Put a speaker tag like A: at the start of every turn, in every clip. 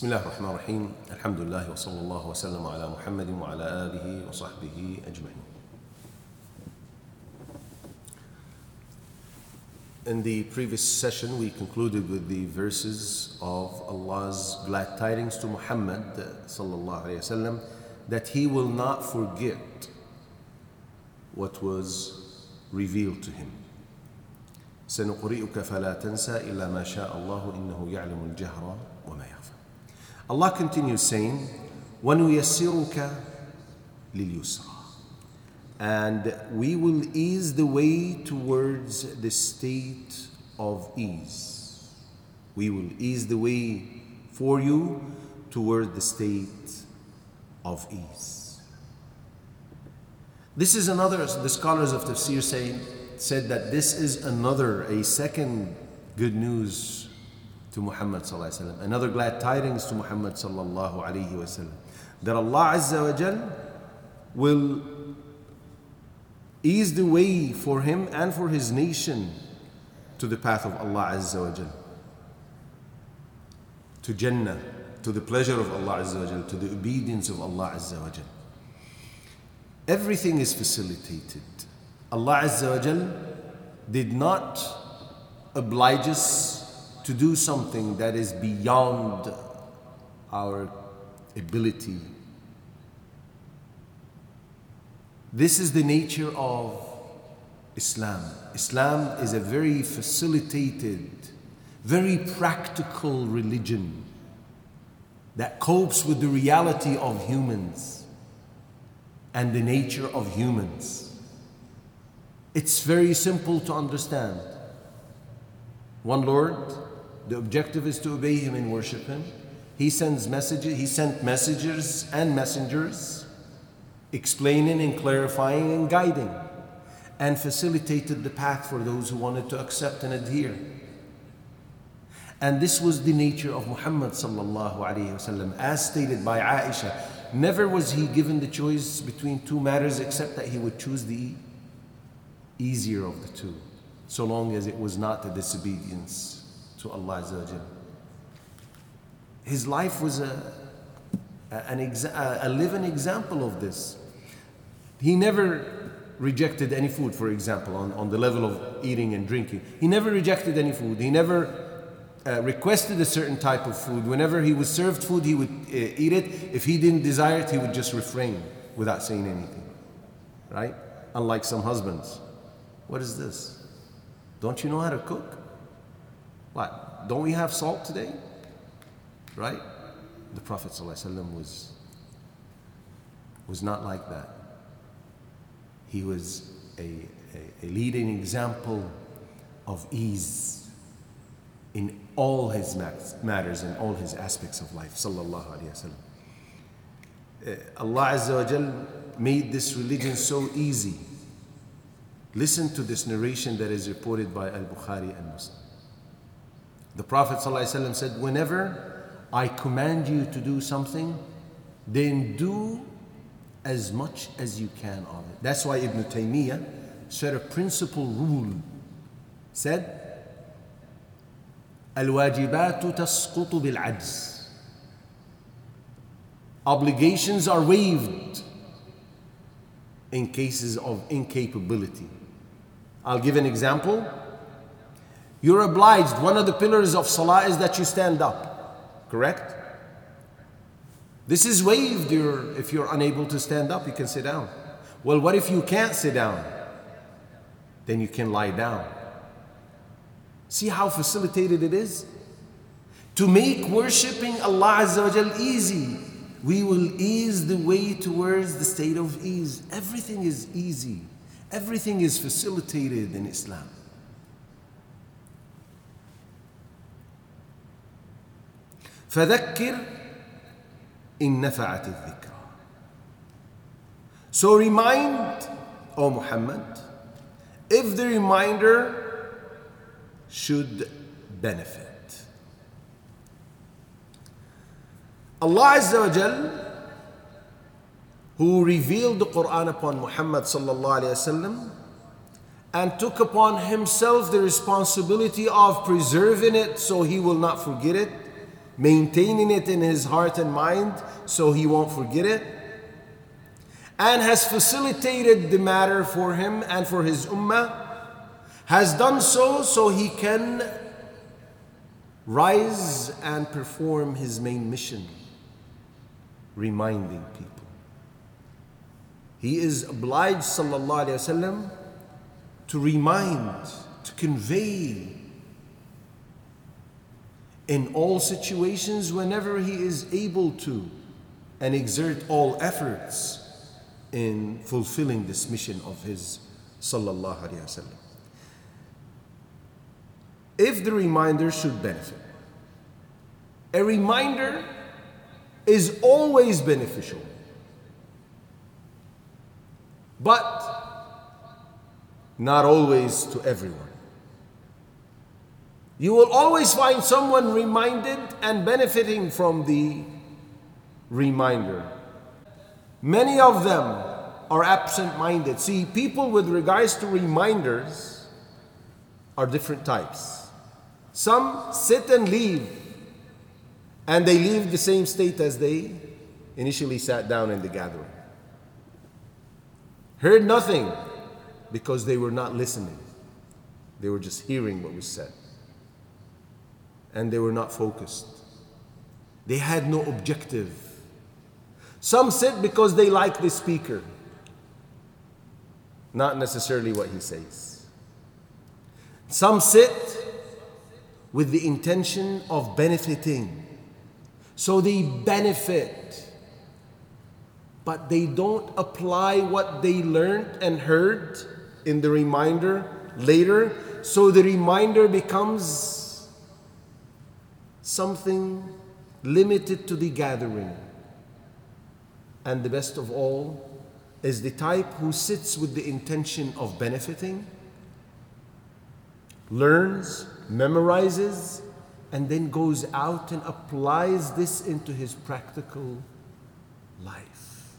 A: بسم الله الرحمن الرحيم الحمد لله وصلى الله وسلم على محمد وعلى آله وصحبه أجمعين In the previous session, we concluded with the verses of Allah's glad tidings to Muhammad sallallahu alaihi wasallam that he will not forget what was revealed to him. سنقرئك فلا تنسى إلا ما شاء الله إنه يعلم الجهر. Allah continues saying, وَنُيَسِّرُكَ لِلْيُسْرَى And we will ease the way towards the state of ease. We will ease the way for you toward the state of ease. This is another, the scholars of tafsir say, said that this is another, a second good news to Muhammad wasallam, another glad tidings to Muhammad sallallahu alaihi wasallam, that Allah azza wa jal will ease the way for him and for his nation to the path of Allah azza wa jal, to Jannah, to the pleasure of Allah azza wa jal, to the obedience of Allah azza wa jal. Everything is facilitated. Allah azza wa jal did not oblige us to do something that is beyond our ability. This is the nature of Islam. Islam is a very facilitated, very practical religion that copes with the reality of humans and the nature of humans. It's very simple to understand. One Lord, the objective is to obey Him and worship Him. He sends messages, He sent messengers and messengers, explaining and clarifying and guiding, and facilitated the path for those who wanted to accept and adhere. And this was the nature of Muhammad sallallahu alaihi wasallam, as stated by Aisha. Never was he given the choice between two matters except that he would choose the easier of the two, so long as it was not a disobedience to Allah Azza. His life was a, an exa- a living example of this. He never rejected any food, for example, on, on the level of eating and drinking. He never rejected any food. He never uh, requested a certain type of food. Whenever he was served food, he would uh, eat it. If he didn't desire it, he would just refrain without saying anything. Right? Unlike some husbands. What is this? Don't you know how to cook? What? Don't we have salt today? Right? The Prophet ﷺ was, was not like that. He was a, a, a leading example of ease in all his matters and all his aspects of life. Sallallahu Alaihi Wasallam. Uh, Allah Azza wa Jal made this religion so easy. Listen to this narration that is reported by Al Bukhari and Muslim. The Prophet ﷺ said, Whenever I command you to do something, then do as much as you can of it. That's why Ibn Taymiyyah said a principal rule said, الواجبات تسقط بالعجز. Obligations are waived in cases of incapability. I'll give an example. You're obliged, one of the pillars of salah is that you stand up, correct? This is waived you're, if you're unable to stand up, you can sit down. Well, what if you can't sit down? Then you can lie down. See how facilitated it is? To make worshipping Allah Azza wa easy, we will ease the way towards the state of ease. Everything is easy, everything is facilitated in Islam. فذكر إن نفعت الذكرى So remind, O Muhammad, if the reminder should benefit. Allah Azza wa Jal, who revealed the Quran upon Muhammad sallallahu alayhi wasallam and took upon himself the responsibility of preserving it so he will not forget it, maintaining it in his heart and mind so he won't forget it, and has facilitated the matter for him and for his ummah, has done so so he can rise and perform his main mission, reminding people. He is obliged, sallallahu alayhi wasallam, to remind, to convey in all situations whenever he is able to and exert all efforts in fulfilling this mission of his sallallahu alaihi wasallam if the reminder should benefit a reminder is always beneficial. But not always to everyone you will always find someone reminded and benefiting from the reminder. Many of them are absent minded. See, people with regards to reminders are different types. Some sit and leave, and they leave the same state as they initially sat down in the gathering. Heard nothing because they were not listening, they were just hearing what was said and they were not focused. They had no objective. Some sit because they like the speaker, not necessarily what he says. Some sit with the intention of benefiting. So they benefit, but they don't apply what they learned and heard in the reminder later. So the reminder becomes something limited to the gathering. And the best of all is the type who sits with the intention of benefiting, learns, memorizes, and then goes out and applies this into his practical life.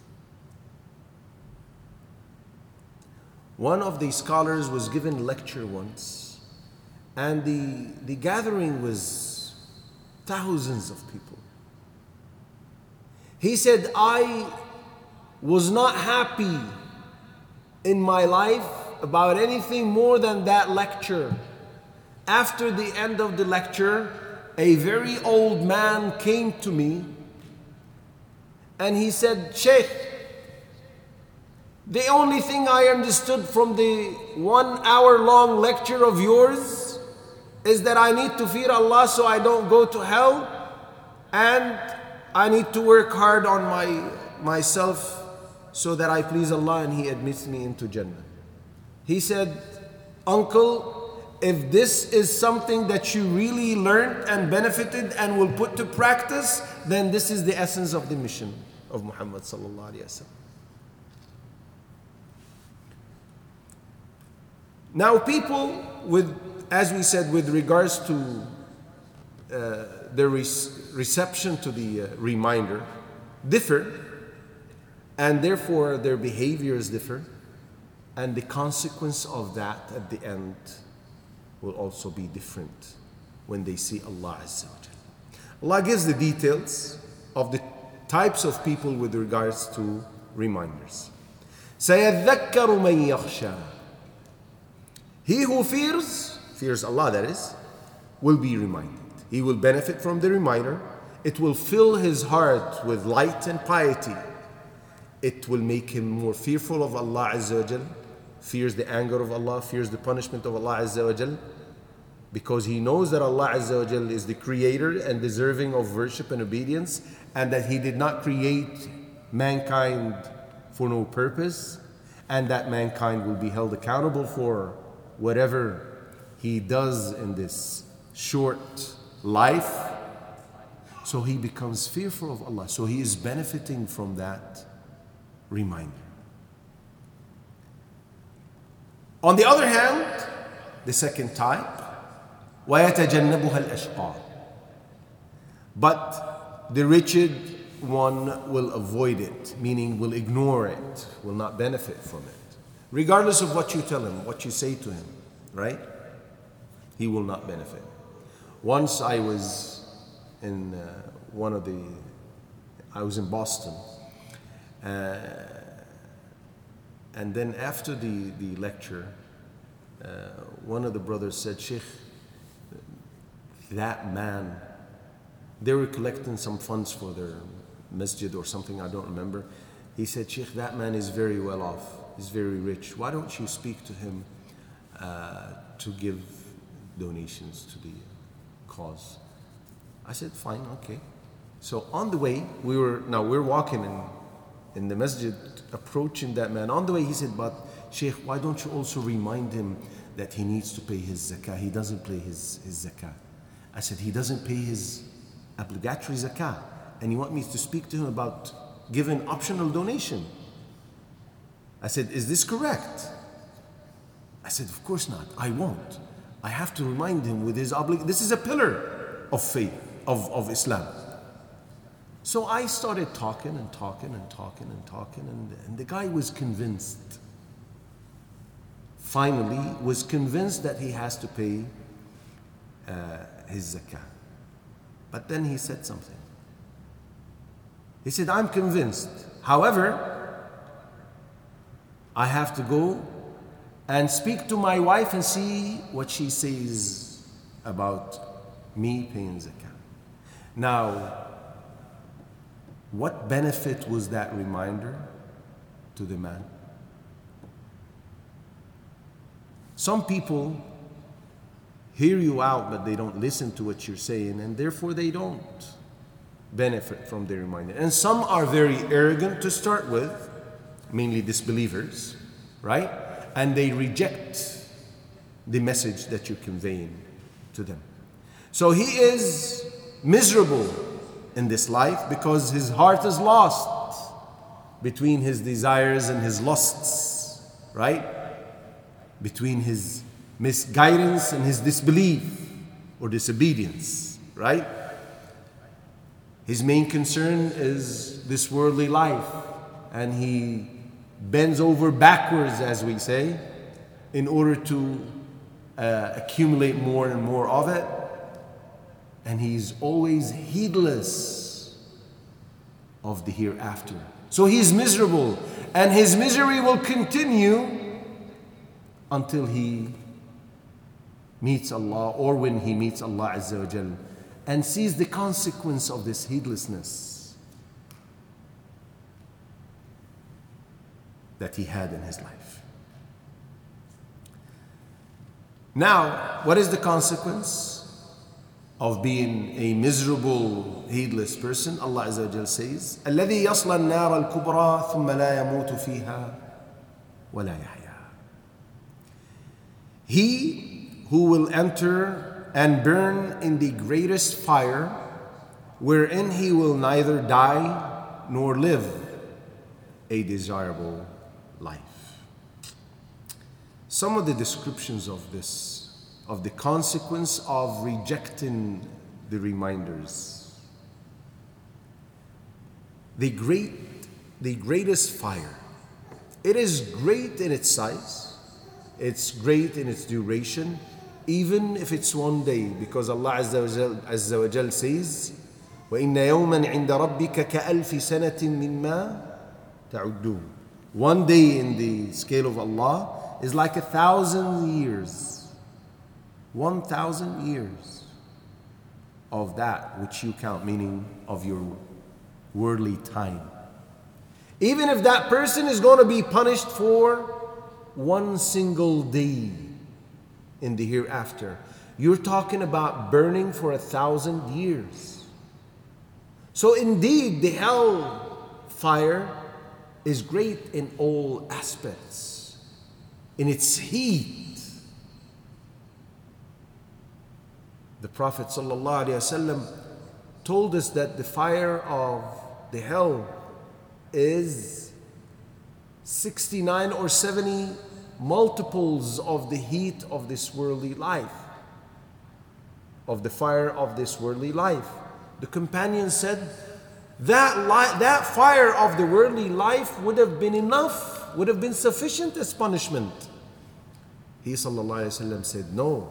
A: One of the scholars was given lecture once, and the, the gathering was thousands of people. He said, I was not happy in my life about anything more than that lecture. After the end of the lecture, a very old man came to me and he said, Sheikh, the only thing I understood from the one hour long lecture of yours is that I need to fear Allah so I don't go to hell and I need to work hard on my myself so that I please Allah and He admits me into Jannah. He said, Uncle, if this is something that you really learned and benefited and will put to practice, then this is the essence of the mission of Muhammad. Now, people with as we said, with regards to uh, the reception to the uh, reminder, differ, and therefore their behaviors differ, and the consequence of that at the end will also be different when they see Allah Azza wa Allah gives the details of the types of people with regards to reminders. سيذكر من يخشى He who fears fears Allah that is, will be reminded. He will benefit from the reminder. It will fill his heart with light and piety. It will make him more fearful of Allah Azza wa fears the anger of Allah, fears the punishment of Allah Azza wa because he knows that Allah Azza wa is the creator and deserving of worship and obedience, and that he did not create mankind for no purpose, and that mankind will be held accountable for whatever he does in this short life. So he becomes fearful of Allah. So he is benefiting from that reminder. On the other hand, the second type, وَيَتَجَنَّبُهَا الْأَشْقَى But the wretched one will avoid it, meaning will ignore it, will not benefit from it. Regardless of what you tell him, what you say to him, right? He will not benefit. Once I was in uh, one of the, I was in Boston. Uh, and then after the, the lecture, uh, one of the brothers said, Sheikh, that man, they were collecting some funds for their masjid or something, I don't remember. He said, Sheikh, that man is very well off, he's very rich. Why don't you speak to him uh, to give donations to the cause? I said, fine, okay. So on the way, we were, now we're walking in, in the masjid, approaching that man. On the way, he said, but Sheikh, why don't you also remind him that he needs to pay his zakah? He doesn't pay his, his zakah. I said, he doesn't pay his obligatory zakah. And you want me to speak to him about giving optional donation? I said, is this correct? I said, of course not. I won't. I have to remind him with his obligation. This is a pillar of faith, of, of Islam. So I started talking and talking and talking and talking, and, and the guy was convinced. Finally, was convinced that he has to pay uh, his zakah. But then he said something. He said, I'm convinced. However, I have to go and speak to my wife and see what she says about me paying zakah. Now, what benefit was that reminder to the man? Some people hear you out, but they don't listen to what you're saying, and therefore they don't benefit from the reminder. And some are very arrogant to start with, mainly disbelievers, right? And they reject the message that you're conveying to them. So he is miserable in this life because his heart is lost between his desires and his lusts, right? Between his misguidance and his disbelief or disobedience, right? His main concern is this worldly life, and he bends over backwards, as we say, in order to uh, accumulate more and more of it. And he's always heedless of the hereafter. So he's miserable, and his misery will continue until he meets Allah or when he meets Allah Azza wa Jal and sees the consequence of this heedlessness that he had in his life. Now, what is the consequence of being a miserable, heedless person? Allah Azza wa Jal says, الذي يصلى النار الكبرى ثم لا يموت فيها ولا يحيا. He who will enter and burn in the greatest fire, wherein he will neither die nor live a desirable life. Some of the descriptions of this, of the consequence of rejecting the reminders. The great, the greatest fire. It is great in its size, it's great in its duration, even if it's one day, because Allah Azza wa Jal, Azza wa Jal says, وَإِنَّ يَوْمًا عِنْدَ رَبِّكَ كَأَلْفِ سَنَةٍ مِّمَّا تَعُدُّونَ one day in the scale of Allah is like a thousand years. One thousand years of that which you count, meaning of your worldly time. Even if that person is going to be punished for one single day in the hereafter. You're talking about burning for a thousand years. So, indeed, the hell fire is great in all aspects, in its heat. The Prophet ﷺ told us that the fire of the hell is 69 or 70 multiples of the heat of this worldly life, of the fire of this worldly life. The companion said, that, li- that fire of the worldly life would have been enough, would have been sufficient as punishment. He وسلم, said, No,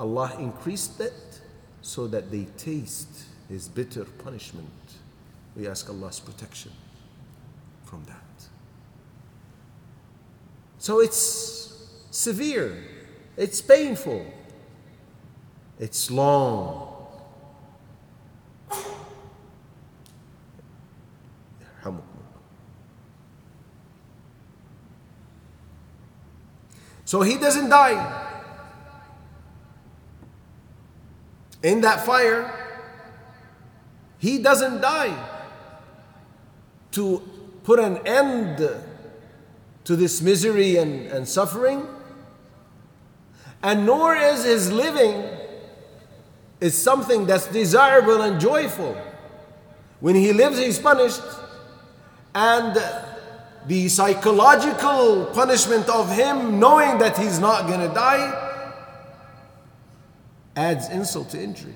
A: Allah increased it so that they taste his bitter punishment. We ask Allah's protection from that. So it's severe, it's painful, it's long. So he doesn't die. In that fire, he doesn't die to put an end to this misery and, and suffering. And nor is his living is something that's desirable and joyful. When he lives, he's punished. And the psychological punishment of him knowing that he's not going to die adds insult to injury.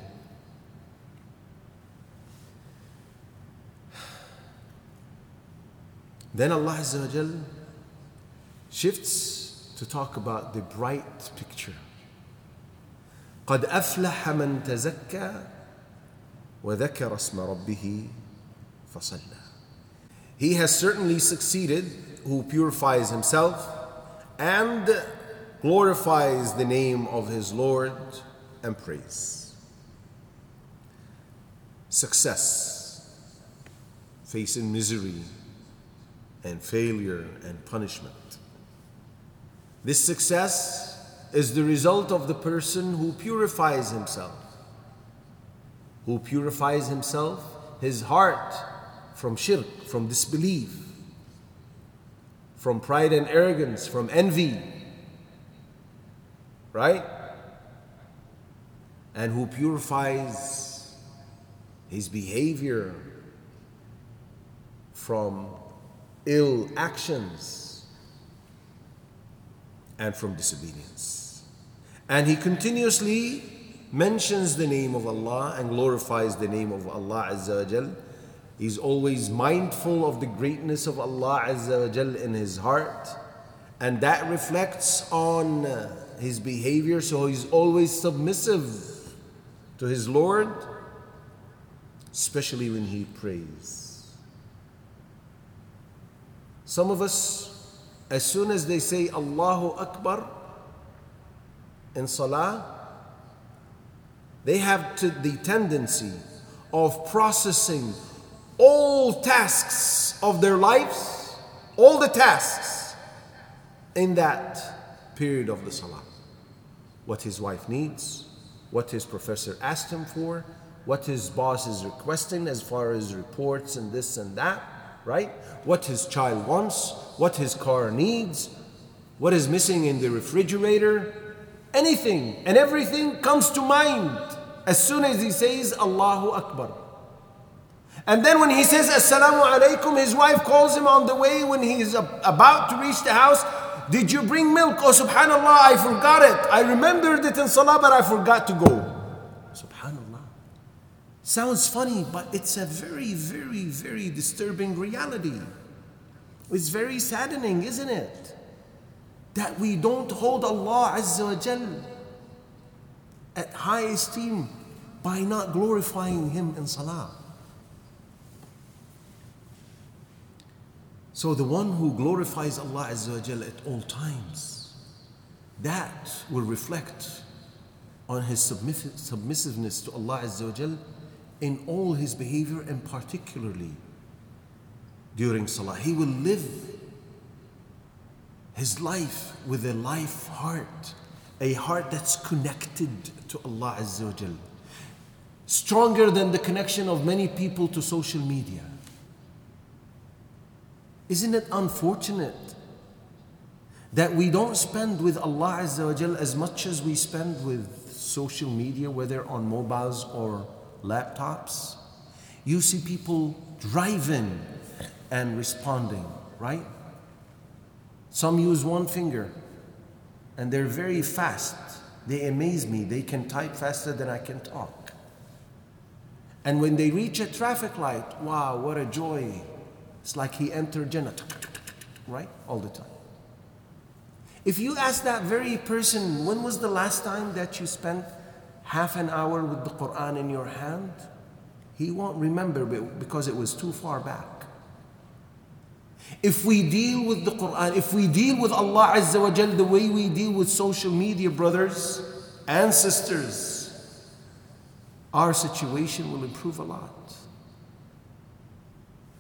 A: Then Allah Azza shifts to talk about the bright picture. قد أفلح من تزكى وذكر اسم ربه فصلى he has certainly succeeded who purifies himself and glorifies the name of his Lord and prays. Success, facing misery and failure and punishment. This success is the result of the person who purifies himself. Who purifies himself? His heart from shirk, from disbelief, from pride and arrogance, from envy. Right? And who purifies his behavior from ill actions and from disobedience. And he continuously mentions the name of Allah and glorifies the name of Allah Azza wa Jal He's always mindful of the greatness of Allah Azza wa Jal in his heart. And that reflects on uh, his behavior. So he's always submissive to his Lord, especially when he prays. Some of us, as soon as they say Allahu Akbar in Salah, they have the tendency of processing all tasks of their lives, all the tasks in that period of the salah. What his wife needs, what his professor asked him for, what his boss is requesting as far as reports and this and that, right? What his child wants, what his car needs, what is missing in the refrigerator, anything and everything comes to mind as soon as he says Allahu Akbar. And then when he says Assalamu alaikum, his wife calls him on the way when he's about to reach the house. Did you bring milk? Oh, subhanallah, I forgot it. I remembered it in salah, but I forgot to go. Subhanallah. Sounds funny, but it's a very, very, very disturbing reality. It's very saddening, isn't it? That we don't hold Allah Azza wa Jal at high esteem by not glorifying Him in salah. So the one who glorifies Allah Azza wa at all times, that will reflect on his submissiveness to Allah Azza wa in all his behavior and particularly during Salah. He will live his life with a life heart, a heart that's connected to Allah Azza wa Stronger than the connection of many people to social media. Isn't it unfortunate that we don't spend with Allah Azza wa Jal as much as we spend with social media, whether on mobiles or laptops? You see people driving and responding, right? Some use one finger and they're very fast. They amaze me. They can type faster than I can talk. And when they reach a traffic light, wow, what a joy. It's like he entered Jannah, right? All the time. If you ask that very person, when was the last time that you spent half an hour with the Quran in your hand? he won't remember because it was too far back. If we deal with the Quran, if we deal with Allah Azza wa Jal the way we deal with social media, brothers and sisters, our situation will improve a lot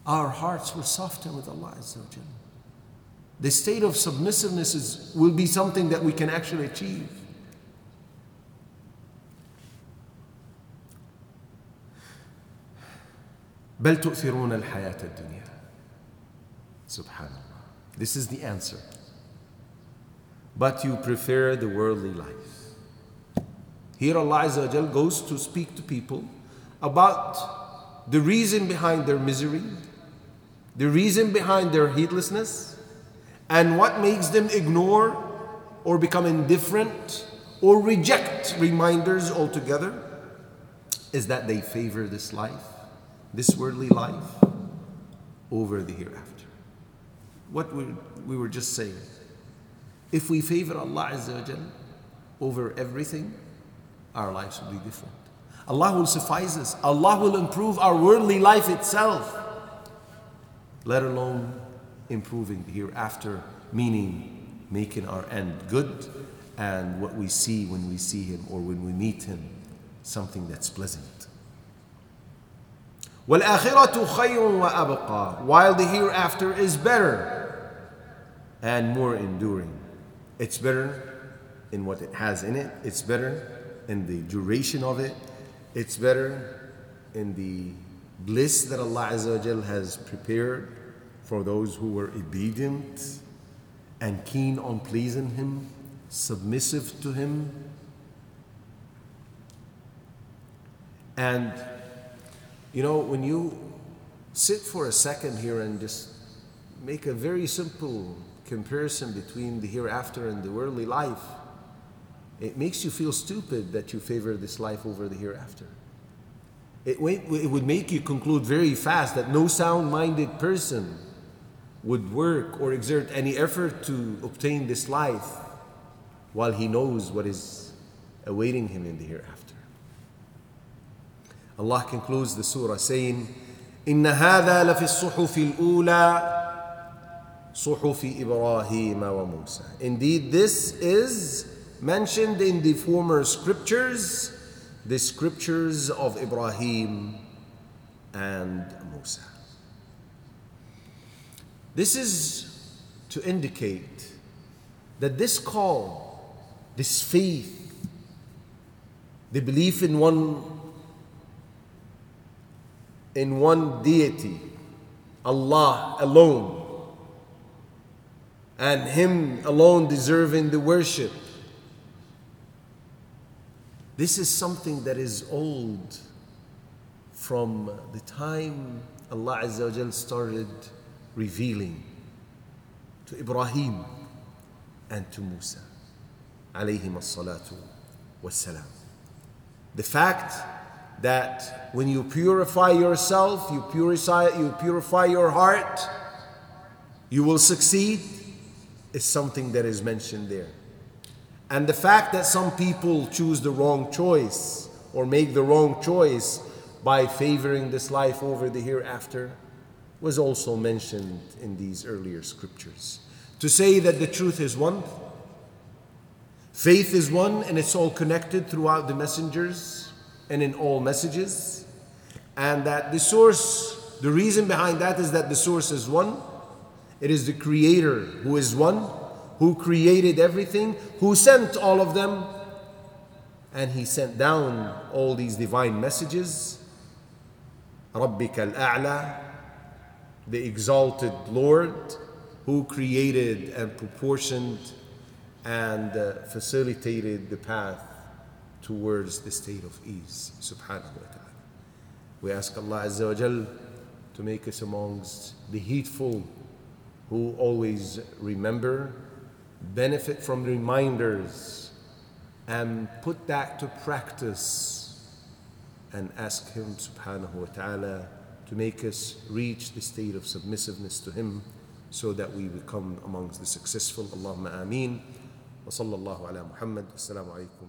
A: Our hearts will soften with Allah Azza wa Jal. The state of submissiveness is, will be something that we can actually achieve. بل تؤثرون الحياة الدنيا Subhanallah. This is the answer. But you prefer the worldly life. Here Allah Azza goes to speak to people about the reason behind their misery, the reason behind their heedlessness, and what makes them ignore or become indifferent or reject reminders altogether is that they favor this life, this worldly life, over the hereafter what we, we were just saying. If we favor Allah Azza wa over everything, our lives will be different. Allah will suffice us. Allah will improve our worldly life itself, let alone improving the hereafter, meaning making our end good and what we see when we see Him or when we meet Him, something that's pleasant. وَالْآخِرَةُ خَيْرٌ وَأَبْقَى While the hereafter is better and more enduring. It's better in what it has in it, it's better in the duration of it, it's better in the bliss that Allah Azza has prepared for those who were obedient and keen on pleasing Him, submissive to Him. And you know, when you sit for a second here and just make a very simple comparison between the hereafter and the worldly life, it makes you feel stupid that you favor this life over the hereafter. It, it would make you conclude very fast that no sound minded person would work or exert any effort to obtain this life while he knows what is awaiting him in the hereafter. Allah concludes the surah saying, إن هذا لفي الصحف الأولى صحف إبراهيم وموسى. Indeed, this is mentioned in the former scriptures, the scriptures of Ibrahim and Musa. This is to indicate that this call, this faith, the belief in one in one deity, Allah alone, and Him alone deserving the worship. This is something that is old from the time Allah Azza wa started revealing to Ibrahim and to Musa alayhim as-salatu was-salam. The fact that when you purify yourself, you purify, you purify your heart, you will succeed is something that is mentioned there. And the fact that some people choose the wrong choice or make the wrong choice by favoring this life over the hereafter was also mentioned in these earlier scriptures. To say that the truth is one, faith is one, and it's all connected throughout the messengers and in all messages, and that the source, the reason behind that is that the source is one it is the Creator who is one, who created everything, who sent all of them, and He sent down all these divine messages. ربك الأعلى, the exalted Lord, who created and proportioned and uh, facilitated the path towards the state of ease. Subhanahu wa ta'ala. We ask Allah Azza wa Jal to make us amongst the heedful who always remember, benefit from reminders, and put that to practice and ask Him subhanahu wa ta'ala to make us reach the state of submissiveness to Him so that we become amongst the successful. Allahumma ameen. وصلى الله على محمد السلام عليكم